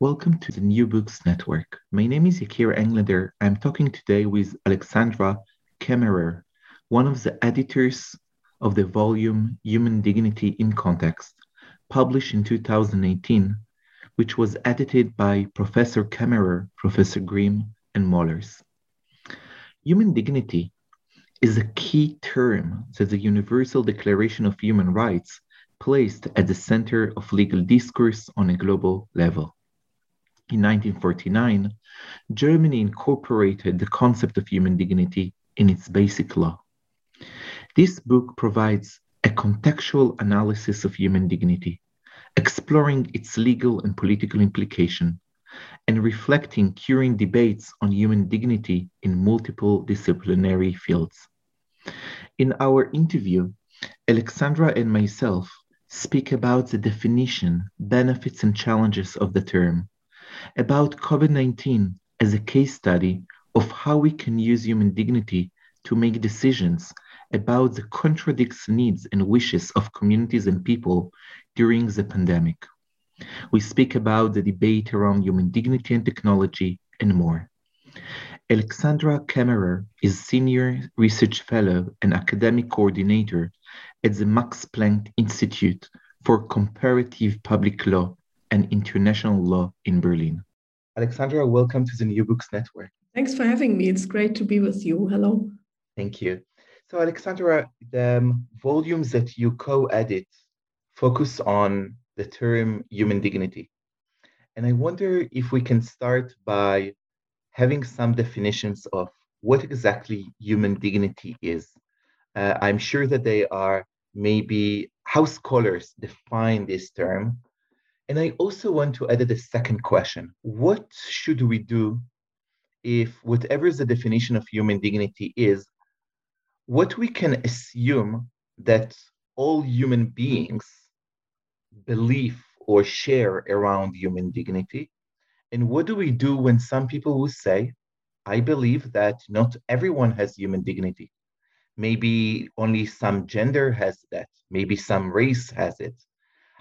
Welcome to the New Books Network. My name is Yakir Englander. I'm talking today with Alexandra Kemmerer, one of the editors of the volume Human Dignity in Context, published in 2018, which was edited by Professor Kemmerer, Professor Grimm, and Mollers. Human dignity is a key term that the Universal Declaration of Human Rights placed at the center of legal discourse on a global level. In 1949, Germany incorporated the concept of human dignity in its basic law. This book provides a contextual analysis of human dignity, exploring its legal and political implication, and reflecting current debates on human dignity in multiple disciplinary fields. In our interview, Alexandra and myself speak about the definition, benefits, and challenges of the term about COVID 19 as a case study of how we can use human dignity to make decisions about the contradicts needs and wishes of communities and people during the pandemic. We speak about the debate around human dignity and technology and more. Alexandra Kemmerer is Senior Research Fellow and Academic Coordinator at the Max Planck Institute for Comparative Public Law and International Law in Berlin. Alexandra, welcome to the New Books Network. Thanks for having me. It's great to be with you. Hello. Thank you. So, Alexandra, the um, volumes that you co edit focus on the term human dignity. And I wonder if we can start by having some definitions of what exactly human dignity is. Uh, I'm sure that they are maybe how scholars define this term, and I also want to add a second question. What should we do if whatever the definition of human dignity is, what we can assume that all human beings believe or share around human dignity? And what do we do when some people will say, I believe that not everyone has human dignity. Maybe only some gender has that, maybe some race has it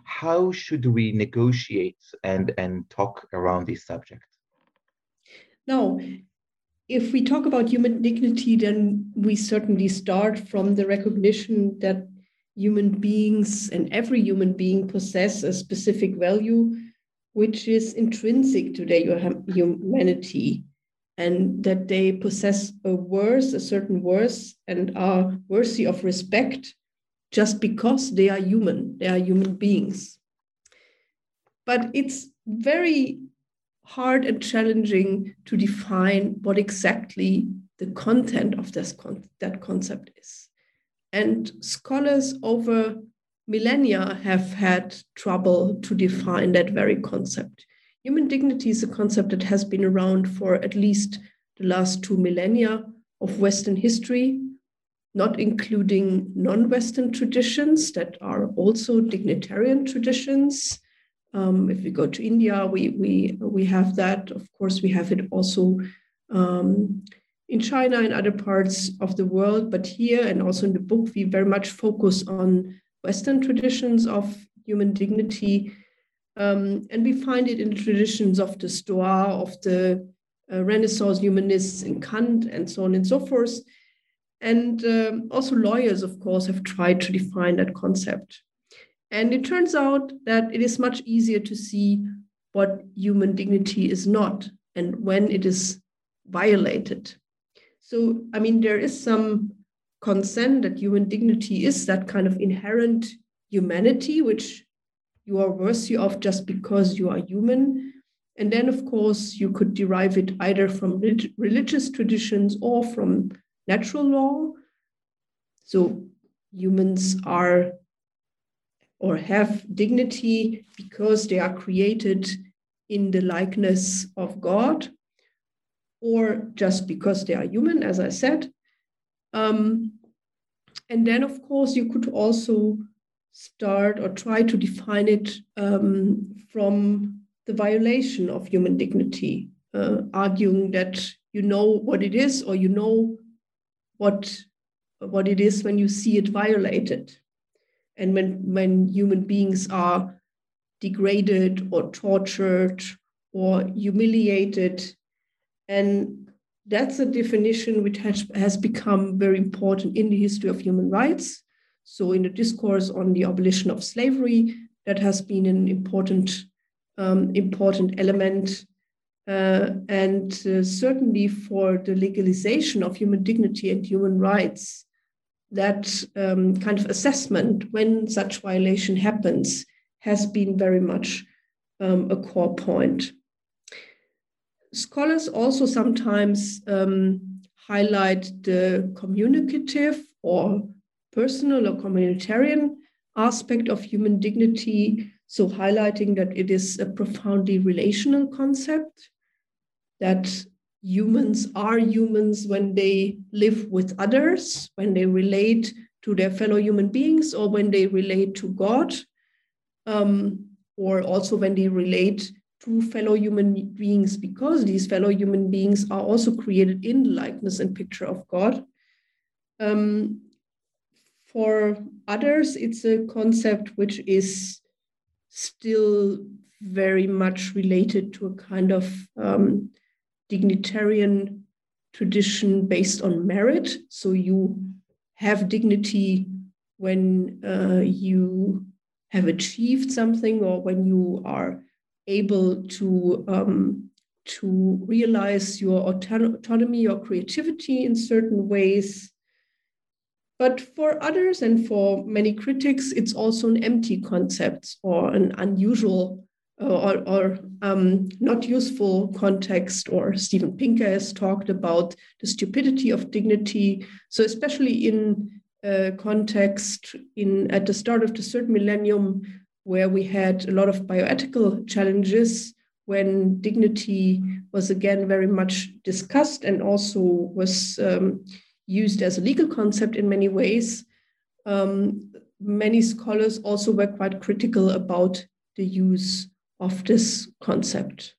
how should we negotiate and, and talk around this subject? Now, if we talk about human dignity, then we certainly start from the recognition that human beings and every human being possess a specific value which is intrinsic to their humanity and that they possess a worth, a certain worth, and are worthy of respect just because they are human, they are human beings. But it's very hard and challenging to define what exactly the content of this con- that concept is. And scholars over millennia have had trouble to define that very concept. Human dignity is a concept that has been around for at least the last two millennia of Western history, not including non Western traditions that are also dignitarian traditions, Um, if we go to India, we we we have that. Of course, we have it also um, in China and other parts of the world. But here and also in the book, we very much focus on Western traditions of human dignity, um, and we find it in the traditions of the Stoa, of the uh, Renaissance humanists in Kant, and so on and so forth. And um, also lawyers, of course, have tried to define that concept. And it turns out that it is much easier to see what human dignity is not and when it is violated. So, I mean, there is some consent that human dignity is that kind of inherent humanity, which you are worthy of just because you are human. And then, of course, you could derive it either from religious traditions or from natural law. So, humans are or have dignity because they are created in the likeness of God, or just because they are human, as I said. Um, and then, of course, you could also start or try to define it um, from the violation of human dignity, uh, arguing that you know what it is or you know what what it is when you see it violated. And when when human beings are degraded or tortured or humiliated. And that's a definition which has, has become very important in the history of human rights. So in the discourse on the abolition of slavery that has been an important um, important element uh, and uh, certainly for the legalization of human dignity and human rights that um, kind of assessment when such violation happens has been very much um, a core point. Scholars also sometimes um, highlight the communicative or personal or communitarian aspect of human dignity, so highlighting that it is a profoundly relational concept, that humans are humans when they live with others, when they relate to their fellow human beings, or when they relate to God, um, or also when they relate to fellow human beings, because these fellow human beings are also created in the likeness and picture of God. Um, for others, it's a concept which is still very much related to a kind of um, dignitarian tradition based on merit. So you have dignity when uh, you have achieved something or when you are able to um, to realize your autonomy or creativity in certain ways. But for others and for many critics, it's also an empty concept or an unusual or, or um, not useful context, or Steven Pinker has talked about the stupidity of dignity. So, especially in uh, context in at the start of the third millennium, where we had a lot of bioethical challenges, when dignity was again very much discussed and also was um, used as a legal concept in many ways. Um, many scholars also were quite critical about the use of this concept.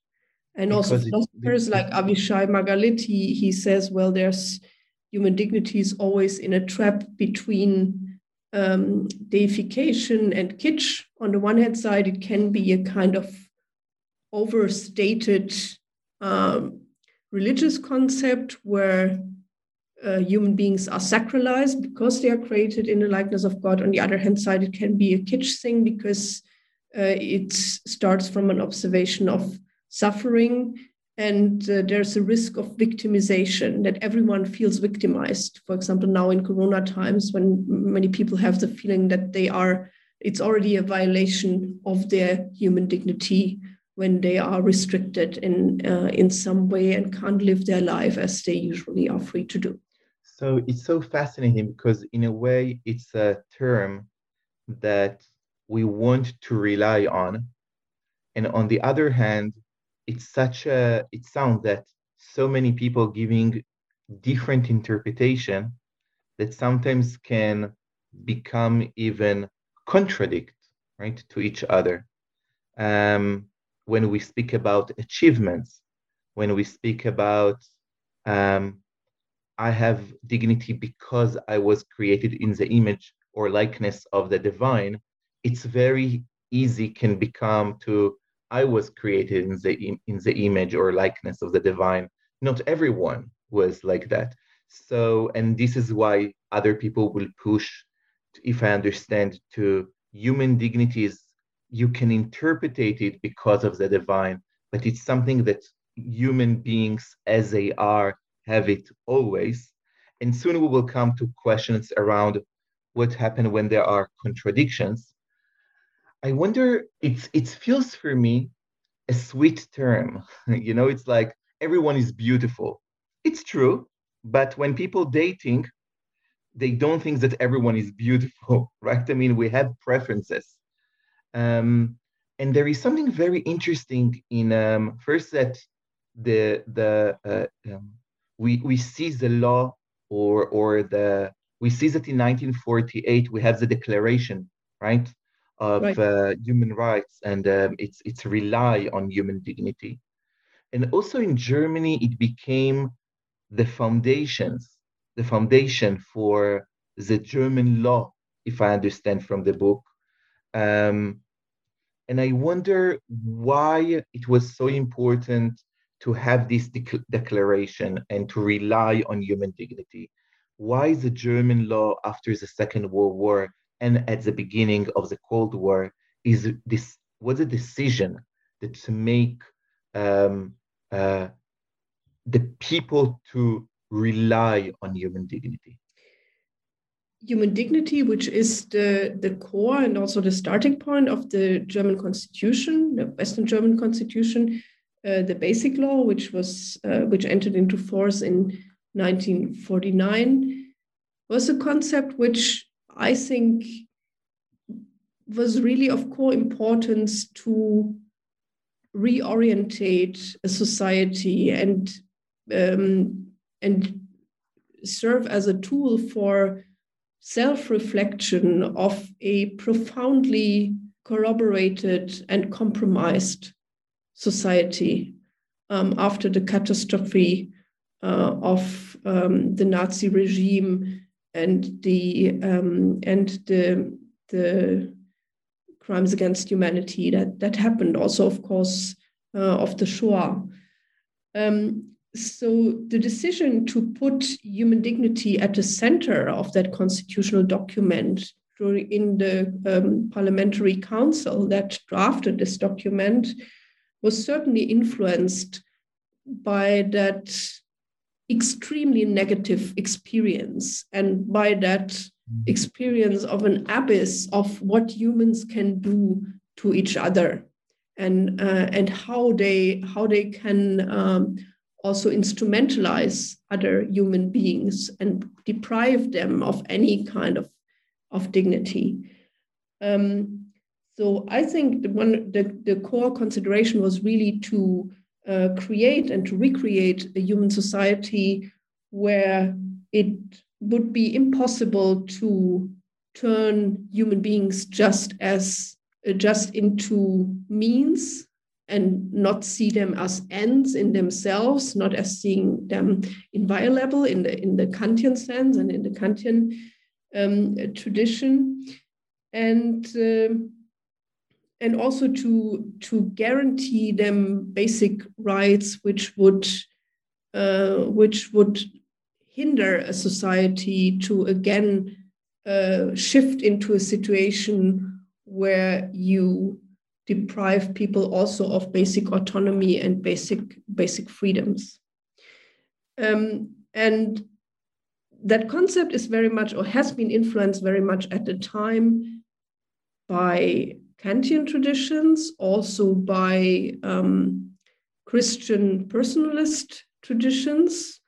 And because also philosophers it, like Avishai Margalit, he, he says, well, there's human dignity is always in a trap between um, deification and kitsch. On the one hand side, it can be a kind of overstated um, religious concept where uh, human beings are sacralized because they are created in the likeness of God. On the other hand side, it can be a kitsch thing because uh, it starts from an observation of suffering and uh, there's a risk of victimization that everyone feels victimized. For example now in corona times when many people have the feeling that they are it's already a violation of their human dignity when they are restricted in uh, in some way and can't live their life as they usually are free to do. So it's so fascinating because in a way it's a term that we want to rely on. And on the other hand, it's such a, it sounds that so many people giving different interpretation that sometimes can become even contradict, right, to each other. um, when we speak about achievements, when we speak about um, I have dignity because I was created in the image or likeness of the divine, it's very easy can become to I was created in the in the image or likeness of the divine. Not everyone was like that. So, and this is why other people will push, if I understand, to human dignities. You can interpret it because of the divine, but it's something that human beings, as they are, have it always. And soon we will come to questions around what happened when there are contradictions. I wonder, it's, it feels for me a sweet term. you know, it's like everyone is beautiful. It's true, but when people dating, they don't think that everyone is beautiful, right? I mean, we have preferences. Um, and there is something very interesting in um, first that the the uh, um, we we see the law or or the we see that in 1948 we have the declaration right of right. Uh, human rights and um, it's it's rely on human dignity and also in germany it became the foundations the foundation for the german law if i understand from the book um, and i wonder why it was so important to have this de- declaration and to rely on human dignity. Why the German law after the Second World War and at the beginning of the Cold War is this was a decision that to make um, uh, the people to rely on human dignity. Human dignity, which is the, the core and also the starting point of the German constitution, the Western German constitution, uh, the Basic Law, which was uh, which entered into force in 1949, was a concept which I think was really of core importance to reorientate a society and um, and serve as a tool for self-reflection of a profoundly corroborated and compromised society um, after the catastrophe uh, of um, the Nazi regime and the um, and the the crimes against humanity that that happened. Also, of course, uh, of the Shoah. Um, so the decision to put human dignity at the center of that constitutional document in the um, parliamentary council that drafted this document was certainly influenced by that extremely negative experience. And by that mm-hmm. experience of an abyss of what humans can do to each other. And uh, and how they how they can um, also instrumentalize other human beings and deprive them of any kind of of dignity. Um, so I think the one the, the core consideration was really to uh, create and to recreate a human society where it would be impossible to turn human beings just as uh, just into means and not see them as ends in themselves, not as seeing them inviolable in the in the Kantian sense and in the Kantian um, tradition, and uh, and also to to guarantee them basic rights which would uh, which would hinder a society to again uh, shift into a situation where you deprive people also of basic autonomy and basic basic freedoms. Um, and that concept is very much or has been influenced very much at the time by Kantian traditions, also by um, Christian personalist traditions,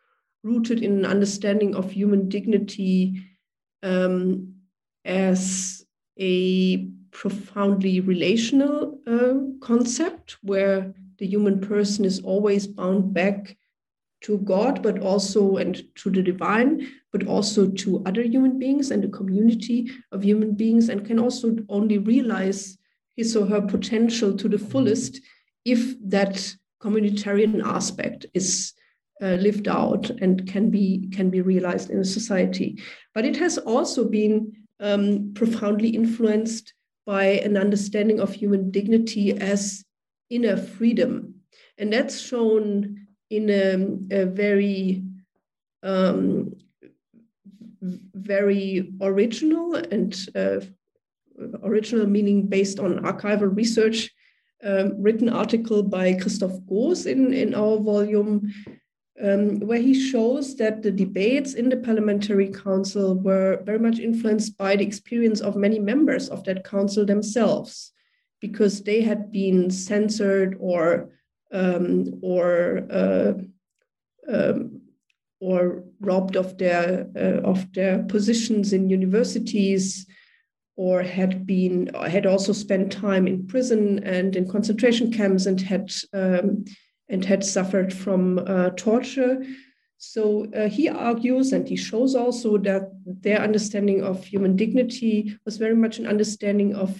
rooted in an understanding of human dignity um, as a profoundly relational uh, concept where the human person is always bound back to God, but also and to the divine, but also to other human beings and the community of human beings, and can also only realize his or her potential to the fullest if that communitarian aspect is uh, lived out and can be can be realized in a society. But it has also been um, profoundly influenced by an understanding of human dignity as inner freedom, and that's shown in a, a very um, very original and uh, original meaning based on archival research um, written article by Christoph Goos in, in our volume, um, where he shows that the debates in the Parliamentary Council were very much influenced by the experience of many members of that council themselves, because they had been censored or um, or uh, um, or robbed of their uh, of their positions in universities or had been had also spent time in prison and in concentration camps and had um, and had suffered from uh, torture. So uh, he argues and he shows also that their understanding of human dignity was very much an understanding of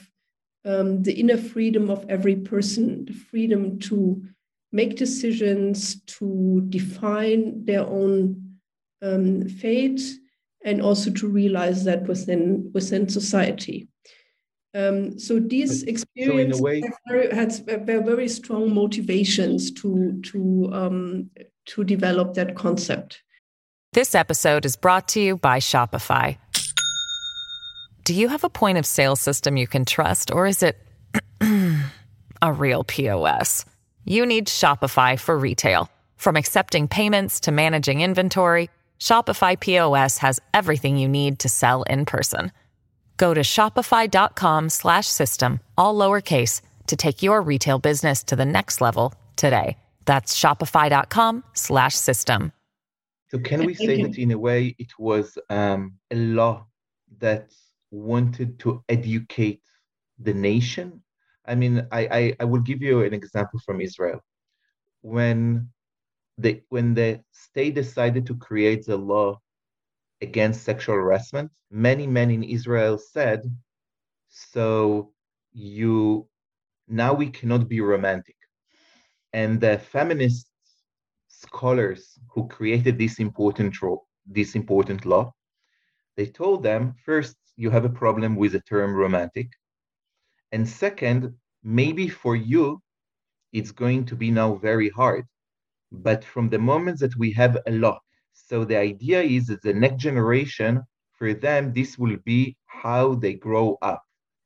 um, the inner freedom of every person, the freedom to make decisions, to define their own um, fate, and also to realize that within within society. Um, so these experiences so way, have very, had very strong motivations to to um, to develop that concept. This episode is brought to you by Shopify. Do you have a point of sale system you can trust, or is it a real POS? You need Shopify for retail, from accepting payments to managing inventory. Shopify POS has everything you need to sell in person. Go to shopify.com/system all lowercase to take your retail business to the next level today. That's shopify.com/system. So can we say that in a way it was um, a law that wanted to educate the nation? I mean, I, I, I will give you an example from Israel. When the when the state decided to create the law against sexual harassment, many men in Israel said, so you now we cannot be romantic. And the feminist scholars who created this important this important law, they told them first, you have a problem with the term romantic. And second, maybe for you, it's going to be now very hard but from the moment that we have a law. So the idea is that the next generation, for them, this will be how they grow up,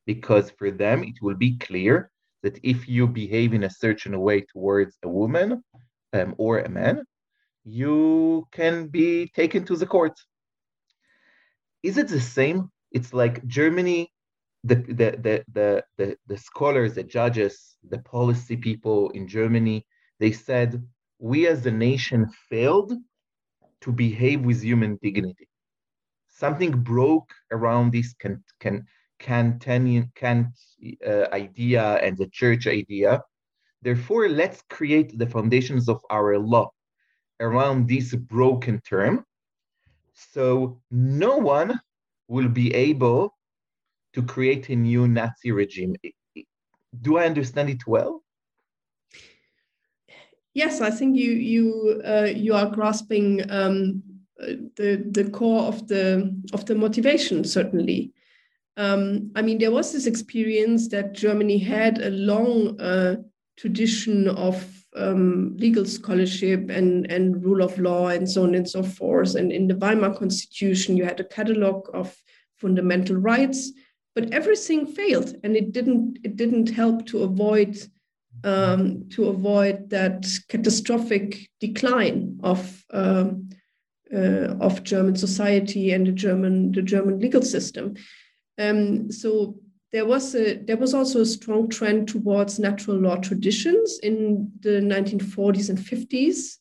because for them, it will be clear that if you behave in a certain way towards a woman um, or a man, you can be taken to the court. Is it the same? It's like Germany, the, the, the, the, the, the scholars, the judges, the policy people in Germany, they said we as a nation failed to behave with human dignity. Something broke around this can, can, Kantian Kant uh, idea and the church idea. Therefore, let's create the foundations of our law around this broken term so no one will be able to create a new Nazi regime. Do I understand it well? Yes, I think you you uh, you are grasping um, the the core of the of the motivation certainly. Um, I mean, there was this experience that Germany had a long uh, tradition of um, legal scholarship and and rule of law and so on and so forth. And in the Weimar Constitution, you had a catalog of fundamental rights, but everything failed, and it didn't it didn't help to avoid um, to avoid that catastrophic decline of um, uh, of German society and the German the German legal system. Um, so there was a there was also a strong trend towards natural law traditions in the 1940s and 50s.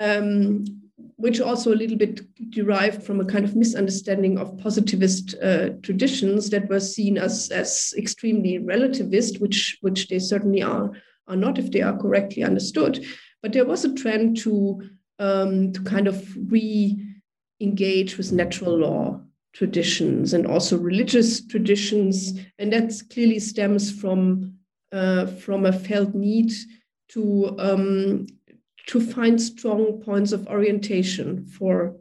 Um, which also a little bit derived from a kind of misunderstanding of positivist uh, traditions that were seen as as extremely relativist, which which they certainly are are not if they are correctly understood. But there was a trend to um, to kind of re-engage with natural law traditions and also religious traditions, and that clearly stems from uh, from a felt need to um, to find strong points of orientation for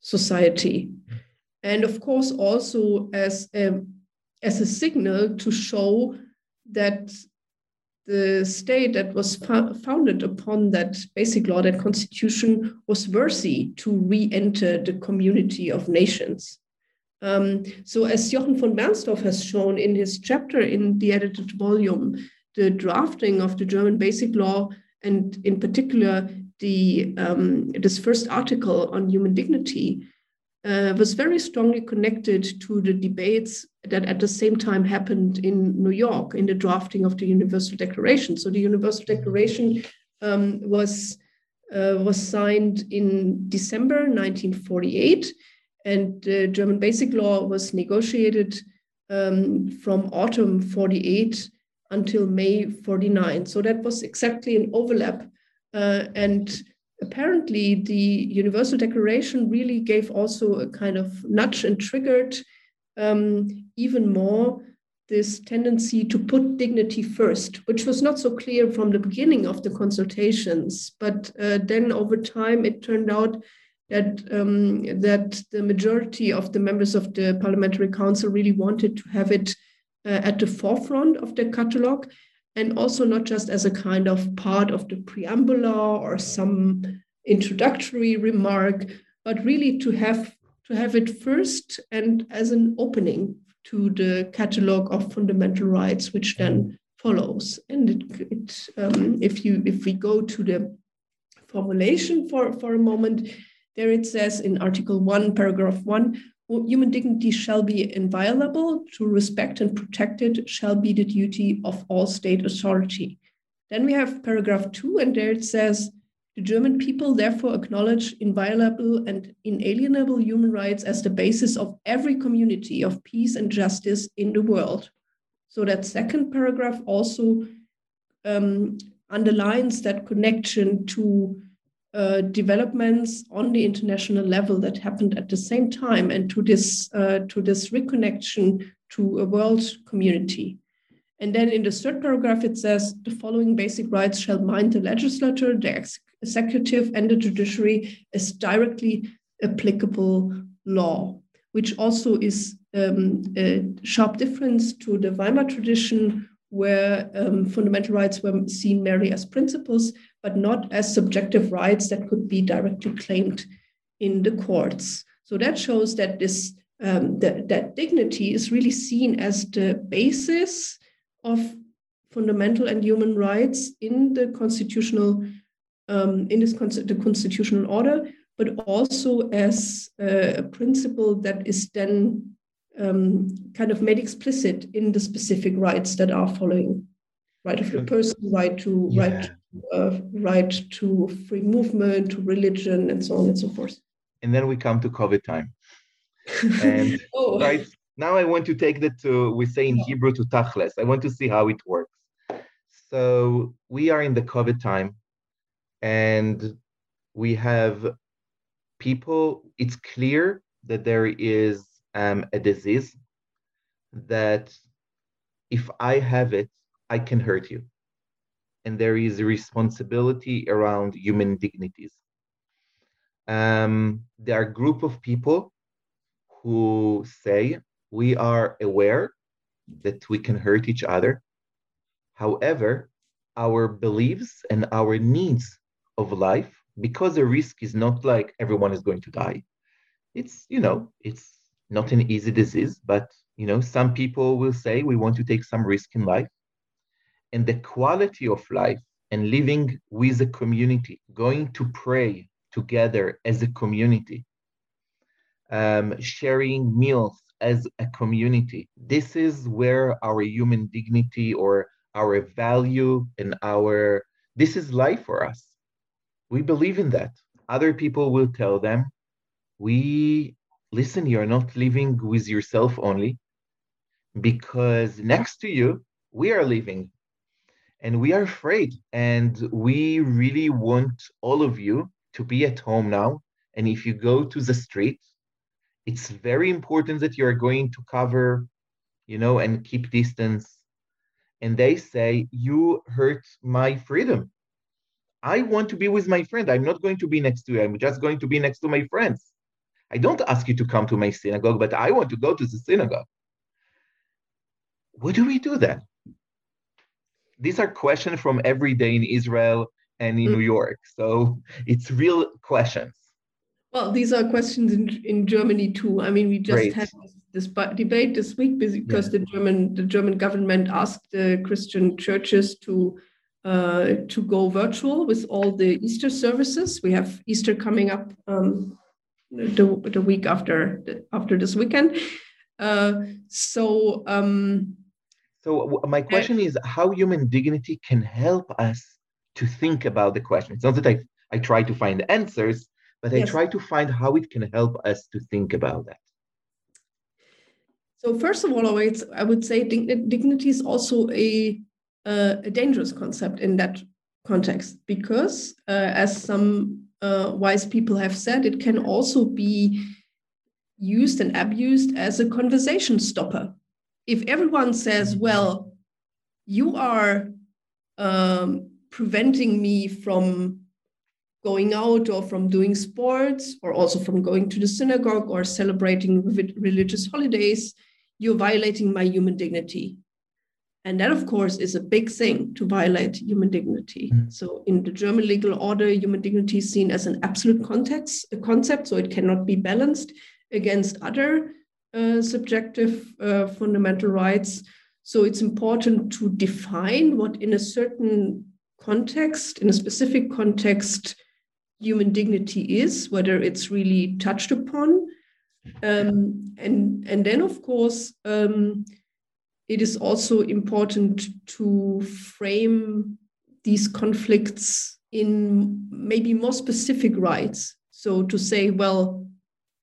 society, and of course also as a as a signal to show that the state that was founded upon that basic law, that constitution, was worthy to re enter the community of nations. Um, so, as Jochen von Bernstorff has shown in his chapter in the edited volume, the drafting of the German basic law, and in particular, the, um, this first article on human dignity, uh, was very strongly connected to the debates that at the same time happened in New York in the drafting of the Universal Declaration. So the Universal Declaration um, was uh, was signed in December 1948, and the German Basic Law was negotiated um, from autumn 48 until May 49. So that was exactly an overlap, uh, and apparently the Universal Declaration really gave also a kind of nudge and triggered um, even more this tendency to put dignity first, which was not so clear from the beginning of the consultations. But uh, then over time, it turned out that um, that the majority of the members of the Parliamentary Council really wanted to have it at the forefront of the catalogue and also not just as a kind of part of the preambular or some introductory remark, but really to have to have it first and as an opening to the catalog of fundamental rights, which then follows. And it, it um, if you if we go to the formulation for, for a moment, there it says in Article 1, paragraph 1, human dignity shall be inviolable, to respect and protect it shall be the duty of all state authority. Then we have paragraph two, and there it says, the German people therefore acknowledge inviolable and inalienable human rights as the basis of every community of peace and justice in the world. So that second paragraph also um, underlines that connection to uh, developments on the international level that happened at the same time and to this uh, to this reconnection to a world community. And then in the third paragraph, it says the following basic rights shall bind the legislature, the ex- executive, and the judiciary as directly applicable law, which also is um, a sharp difference to the Weimar tradition, where um, fundamental rights were seen merely as principles, but not as subjective rights that could be directly claimed in the courts. So that shows that this um, that, that dignity is really seen as the basis of fundamental and human rights in the constitutional um, in this the constitutional order, but also as a principle that is then um, kind of made explicit in the specific rights that are following right of the person, right to yeah. right uh, right to free movement, to religion, and so on and so forth. And then we come to COVID time. And oh. right now, I want to take that to we say in Hebrew to tachles. I want to see how it works. So we are in the COVID time, and we have people. It's clear that there is um, a disease that if I have it, I can hurt you. And there is responsibility around human dignities. Um, there are a group of people who say we are aware that we can hurt each other. However, our beliefs and our needs of life, because the risk is not like everyone is going to die. It's, you know, it's not an easy disease, but you know, some people will say we want to take some risk in life. And the quality of life and living with a community, going to pray together as a community, um, sharing meals as a community. This is where our human dignity or our value and our this is life for us. We believe in that. Other people will tell them, we listen, you're not living with yourself only, because next to you, we are living and we are afraid. And we really want all of you to be at home now. And if you go to the street it's very important that you're going to cover, you know, and keep distance. And they say, You hurt my freedom. I want to be with my friend. I'm not going to be next to you. I'm just going to be next to my friends. I don't ask you to come to my synagogue, but I want to go to the synagogue. What do we do then? These are questions from every day in Israel and in mm. New York. So it's real questions. Well, these are questions in, in Germany too. I mean, we just Great. had this, this, debate this week because yeah. the German the German government asked the Christian churches to uh, to go virtual with all the Easter services. We have Easter coming up um, the, the week after after this weekend. Uh, so um, so my question is how human dignity can help us to think about the question. It's not that I I try to find answers, but I yes. try to find how it can help us to think about that. So first of all, I would say dignity is also a uh, a dangerous concept in that context because, uh, as some uh, wise people have said, it can also be used and abused as a conversation stopper. If everyone says, well, you are um, preventing me from going out or from doing sports or also from going to the synagogue or celebrating religious holidays, you're violating my human dignity. And that, of course, is a big thing to violate human dignity. Mm. So, in the German legal order, human dignity is seen as an absolute context, a concept, so it cannot be balanced against other uh, subjective uh, fundamental rights. So, it's important to define what, in a certain context, in a specific context, human dignity is, whether it's really touched upon. Um, and, and then, of course, um, it is also important to frame these conflicts in maybe more specific rights. So to say, well,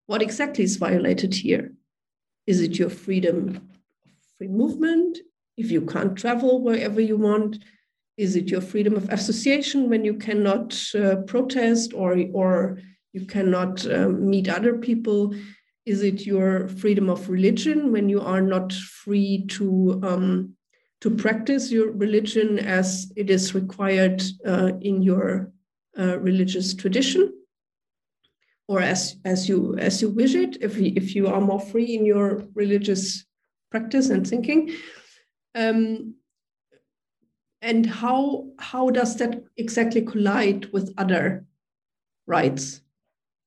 what exactly is violated here? Is it your freedom of free movement? If you can't travel wherever you want, is it your freedom of association when you cannot uh, protest or or you cannot um, meet other people? Is it your freedom of religion when you are not free to um, to practice your religion as it is required uh, in your uh, religious tradition, or as as you as you wish it? If you, if you are more free in your religious practice and thinking, um, and how how does that exactly collide with other rights?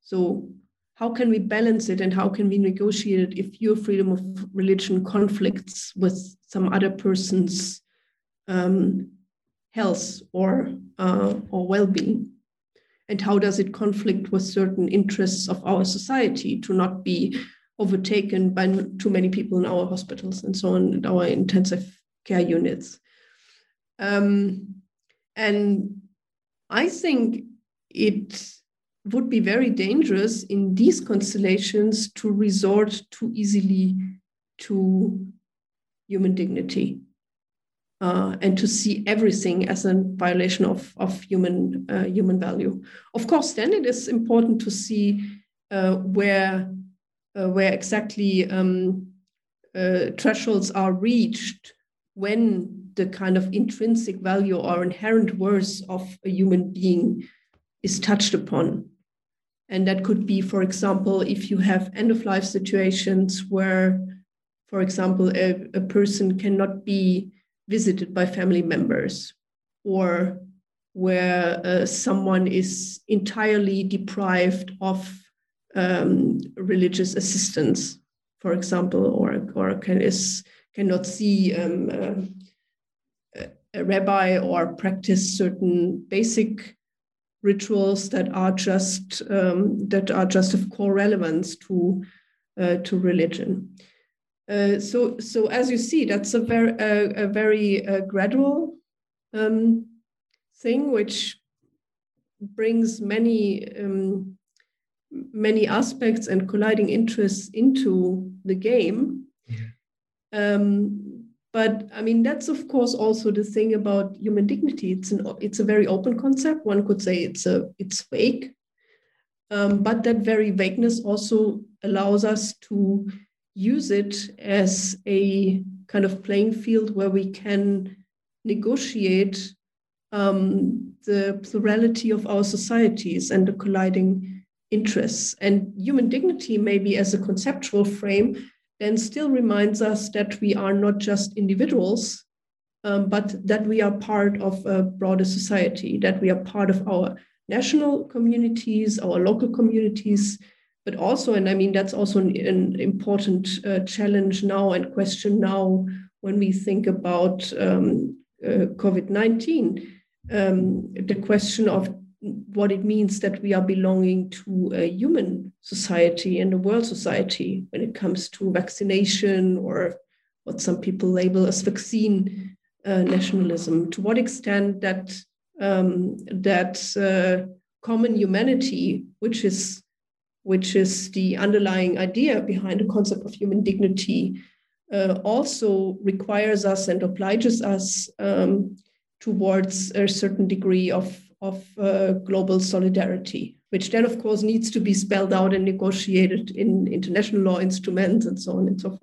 So how can we balance it and how can we negotiate it if your freedom of religion conflicts with some other person's um, health or uh, or well-being and how does it conflict with certain interests of our society to not be overtaken by too many people in our hospitals and so on and our intensive care units? Um, and i think it would be very dangerous in these constellations to resort too easily to human dignity uh, and to see everything as a violation of, of human uh, human value. Of course, then it is important to see uh, where uh, where exactly um, uh, thresholds are reached when the kind of intrinsic value or inherent worth of a human being is touched upon. And that could be, for example, if you have end of life situations where, for example, a, a person cannot be visited by family members or where uh, someone is entirely deprived of um, religious assistance, for example, or, or can, is, cannot see um, uh, a rabbi or practice certain basic rituals that are just um, that are just of core relevance to uh, to religion. Uh, so so as you see, that's a very a, a very uh, gradual um, thing which brings many um, many aspects and colliding interests into the game. Yeah. Um, but I mean, that's of course also the thing about human dignity. It's an it's a very open concept. One could say it's a it's vague. Um, but that very vagueness also allows us to use it as a kind of playing field where we can negotiate um, the plurality of our societies and the colliding interests. And human dignity, maybe as a conceptual frame, then still reminds us that we are not just individuals, um, but that we are part of a broader society, that we are part of our national communities, our local communities, but also, and I mean, that's also an, an important uh, challenge now and question now when we think about um, uh, COVID 19, um, the question of what it means that we are belonging to a human society and a world society when it comes to vaccination or what some people label as vaccine uh, nationalism. To what extent that um, that uh, common humanity, which is which is the underlying idea behind the concept of human dignity, uh, also requires us and obliges us um, towards a certain degree of, of uh, global solidarity, which then, of course, needs to be spelled out and negotiated in international law instruments and so on and so forth.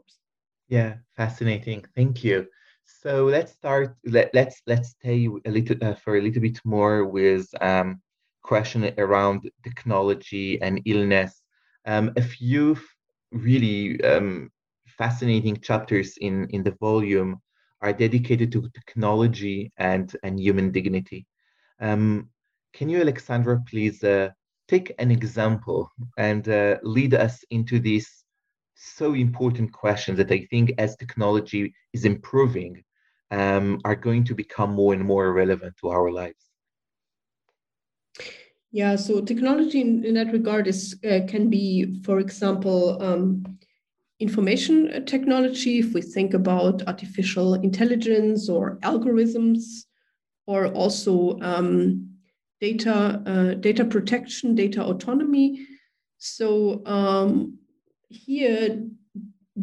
Yeah, fascinating. Thank you. So let's start. Let, let's let's stay a little uh, for a little bit more with um, question around technology and illness. Um, a few really um, fascinating chapters in in the volume are dedicated to technology and and human dignity. Um, can you, Alexandra, please uh, take an example and uh, lead us into these so important questions that I think, as technology is improving, um, are going to become more and more relevant to our lives? Yeah, so technology in, in that regard is uh, can be, for example, um, information technology. If we think about artificial intelligence or algorithms, or also um, data uh, data protection, data autonomy. So um, here,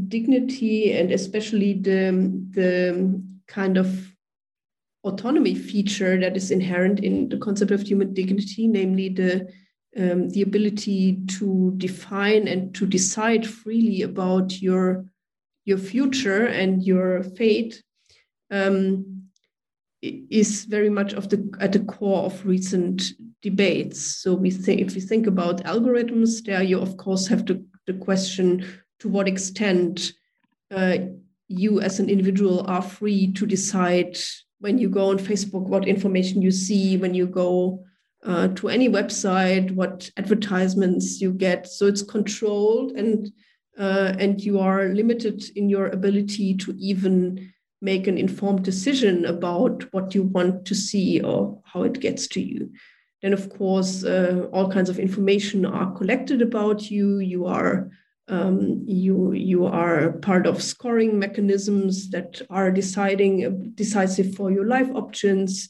dignity and especially the the kind of autonomy feature that is inherent in the concept of human dignity, namely the um, the ability to define and to decide freely about your your future and your fate um, is very much of the at the core of recent debates. So we think if we think about algorithms, there you of course have the, the question to what extent uh, you as an individual are free to decide when you go on Facebook what information you see, when you go uh, to any website, what advertisements you get. So it's controlled and uh, and you are limited in your ability to even make an informed decision about what you want to see or how it gets to you. Then, of course, uh, all kinds of information are collected about you. You are um, you you are part of scoring mechanisms that are deciding uh, decisive for your life options,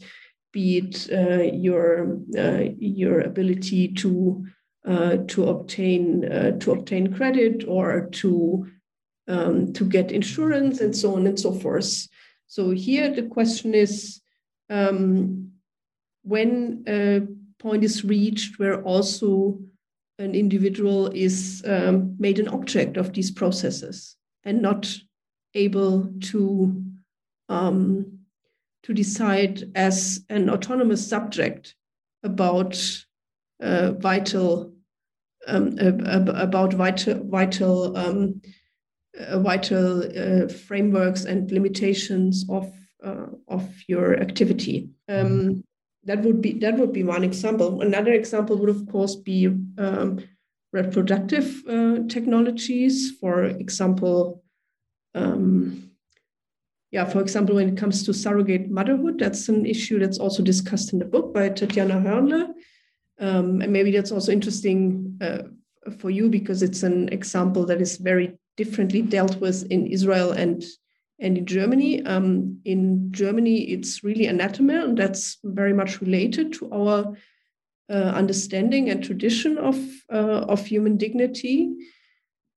be it uh, your uh, your ability to uh, to obtain uh, to obtain credit or to um, to get insurance and so on and so forth. So here the question is um, when a point is reached where also an individual is um, made an object of these processes and not able to um, to decide as an autonomous subject about uh, vital um, about vital vital um, uh, vital uh, frameworks and limitations of uh, of your activity. Um, that would be that would be one example. Another example would of course be um, reproductive uh, technologies. For example, um, yeah, for example, when it comes to surrogate motherhood, that's an issue that's also discussed in the book by Tatjana Hörnle. Um, and maybe that's also interesting uh, for you because it's an example that is very differently dealt with in Israel and and in Germany. Um, in Germany, it's really anathema, and that's very much related to our uh, understanding and tradition of, uh, of human dignity,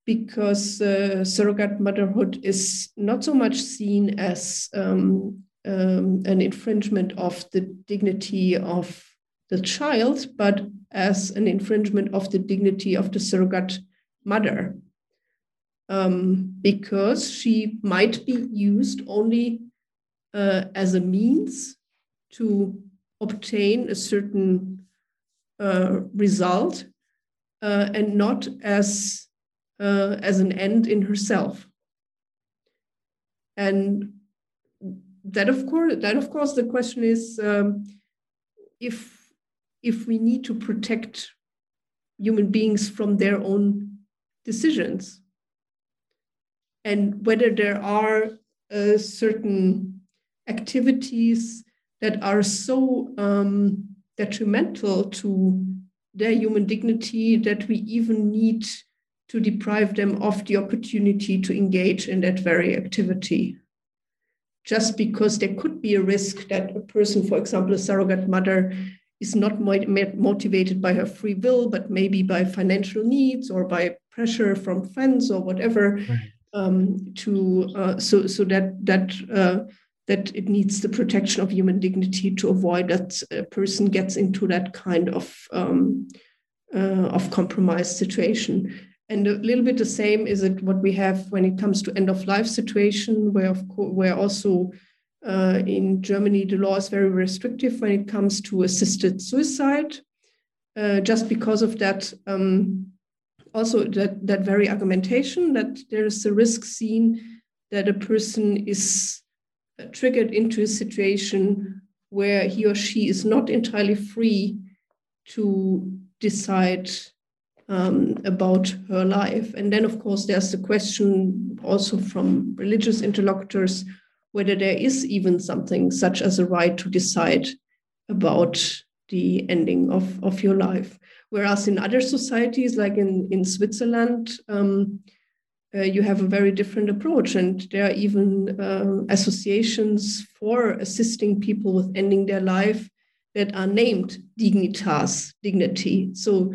because uh, surrogate motherhood is not so much seen as um, um, an infringement of the dignity of the child, but as an infringement of the dignity of the surrogate mother. Um, because she might be used only uh, as a means to obtain a certain uh, result uh, and not as uh, as an end in herself. And that of course, that of course, the question is um, if if we need to protect human beings from their own decisions, and whether there are uh, certain activities that are so um, detrimental to their human dignity that we even need to deprive them of the opportunity to engage in that very activity. Just because there could be a risk that a person, for example, a surrogate mother, is not motivated by her free will, but maybe by financial needs or by pressure from friends or whatever. Right. Um, to uh, so so that that uh, that it needs the protection of human dignity to avoid that a person gets into that kind of um, uh, of compromised situation. And a little bit the same is it what we have when it comes to end of life situation, where of course where also uh, in Germany the law is very restrictive when it comes to assisted suicide, uh, just because of that. Um, also, that that very argumentation that there is a risk seen that a person is triggered into a situation where he or she is not entirely free to decide um, about her life. And then, of course, there's the question also from religious interlocutors whether there is even something such as a right to decide about the ending of, of your life. Whereas in other societies, like in, in Switzerland, um, uh, you have a very different approach. And there are even um, associations for assisting people with ending their life that are named dignitas, dignity. So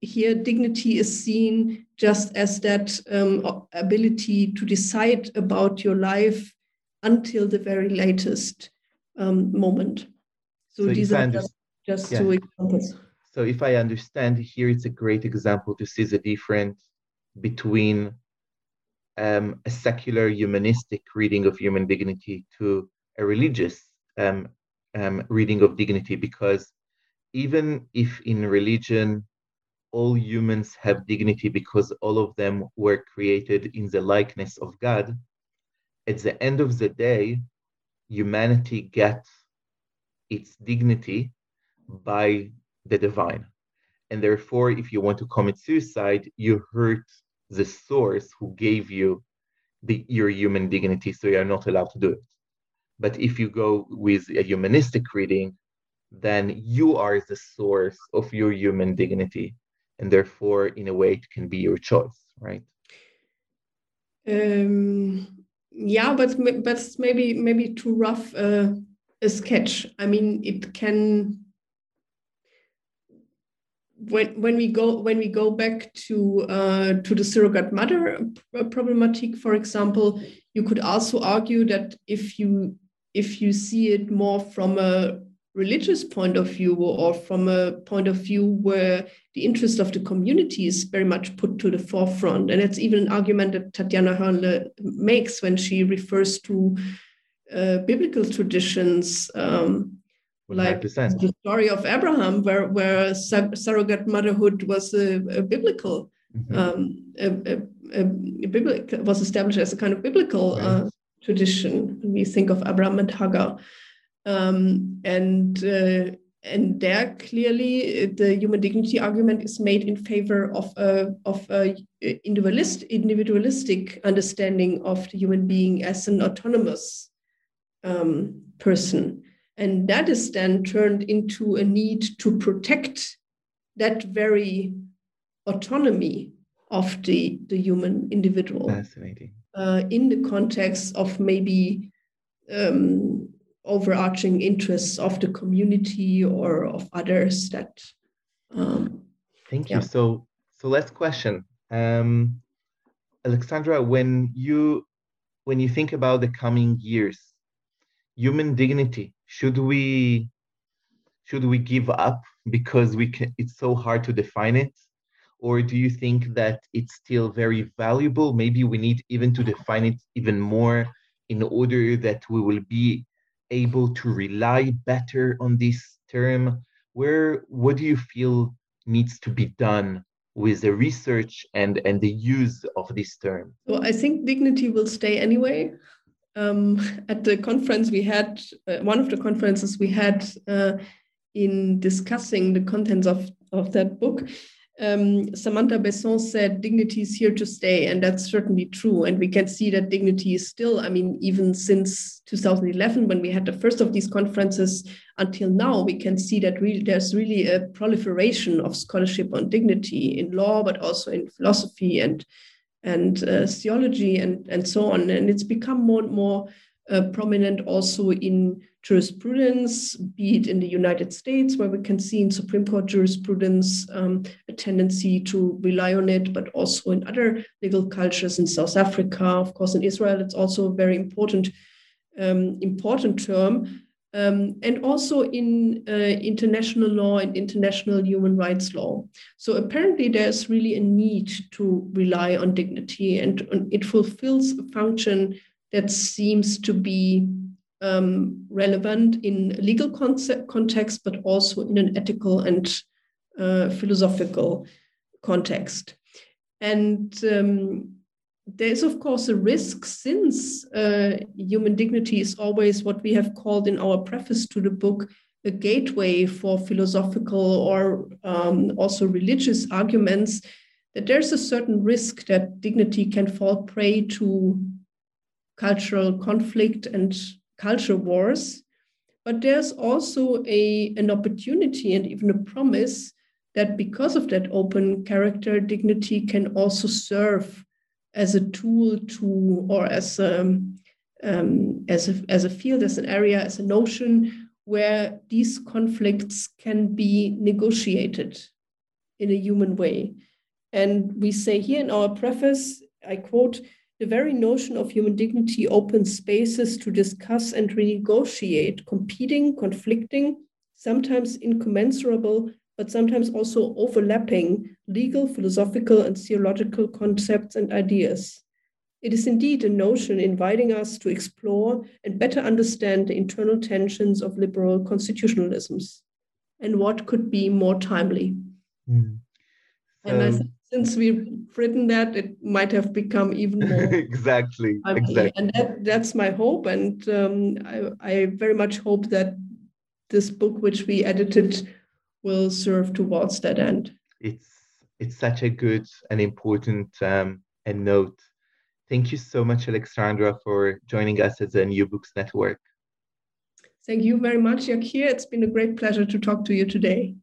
here, dignity is seen just as that um, ability to decide about your life until the very latest um, moment. So, so these are just, just yeah. two examples. So if I understand here, it's a great example to see the difference between um, a secular humanistic reading of human dignity to a religious um, um, reading of dignity. Because even if in religion all humans have dignity because all of them were created in the likeness of God, at the end of the day, humanity gets its dignity by the divine. And therefore, if you want to commit suicide, you hurt the source who gave you the, your human dignity, so you're not allowed to do it. But if you go with a humanistic reading, then you are the source of your human dignity. And therefore, in a way, it can be your choice, right? Um, yeah, but but maybe maybe too rough uh, a sketch. I mean, it can when when we go when we go back to uh, to the surrogate mother problematic, for example, you could also argue that if you if you see it more from a religious point of view or from a point of view where the interest of the community is very much put to the forefront, and it's even an argument that Tatjana Hörnle makes when she refers to uh, biblical traditions. Um, 100%. like the story of Abraham, where where surrogate motherhood was a, a biblical, mm-hmm. um, a, a, a, biblical was established as a kind of biblical right. uh, tradition. We think of Abraham and Hagar, um, and uh, and there clearly the human dignity argument is made in favor of a of a individualist individualistic understanding of the human being as an autonomous um, person and that is then turned into a need to protect that very autonomy of the, the human individual. Fascinating. Uh, in the context of maybe um, overarching interests of the community or of others that. Um, Thank you. Yeah. So, so last question, um, Alexandra. When you when you think about the coming years, human dignity should we should we give up because we can it's so hard to define it? Or do you think that it's still very valuable? Maybe we need even to define it even more in order that we will be able to rely better on this term. Where what do you feel needs to be done with the research and and the use of this term? Well i think dignity will stay anyway um, at the conference we had uh, one of the conferences we had uh, in discussing the contents of, of that book, um, Samantha Besson said dignity is here to stay, and that's certainly true. And we can see that dignity is still, I mean, even since 2011, when we had the first of these conferences until now, we can see that there's really a proliferation of scholarship on dignity in law, but also in philosophy and and uh, theology and and so on. And it's become more and more uh, prominent also in jurisprudence, be it in the United States, where we can see in Supreme Court jurisprudence um, a tendency to rely on it, but also in other legal cultures in South Africa, of course, in Israel, it's also a very important, um, important term. Um, and also in uh, international law and international human rights law. So apparently, there's really a need to rely on dignity, and it fulfills a function that seems to be um, relevant in legal concept, context, but also in an ethical and uh, philosophical context. And um, there is, of course, a risk since uh, human dignity is always what we have called in our preface to the book a gateway for philosophical or um, also religious arguments, that there's a certain risk that dignity can fall prey to cultural conflict and culture wars. But there's also a, an opportunity and even a promise that because of that open character, dignity can also serve as a tool to, or as a, um, as a, as a field, as an area, as a notion where these conflicts can be negotiated in a human way. And we say here in our preface, I quote, the very notion of human dignity opens spaces to discuss and renegotiate competing, conflicting, sometimes incommensurable, but sometimes also overlapping legal, philosophical, and theological concepts and ideas. It is indeed a notion inviting us to explore and better understand the internal tensions of liberal constitutionalisms. And what could be more timely? Mm. And I think since we've written that, it might have become even more. exactly. exactly. And that, that's my hope. And um, I, I very much hope that this book, which we edited, will serve towards that end. It's it's such a good and important um, and note. Thank you so much, Alexandra, for joining us as a New Books Network. Thank you very much, Yakir. It's been a great pleasure to talk to you today.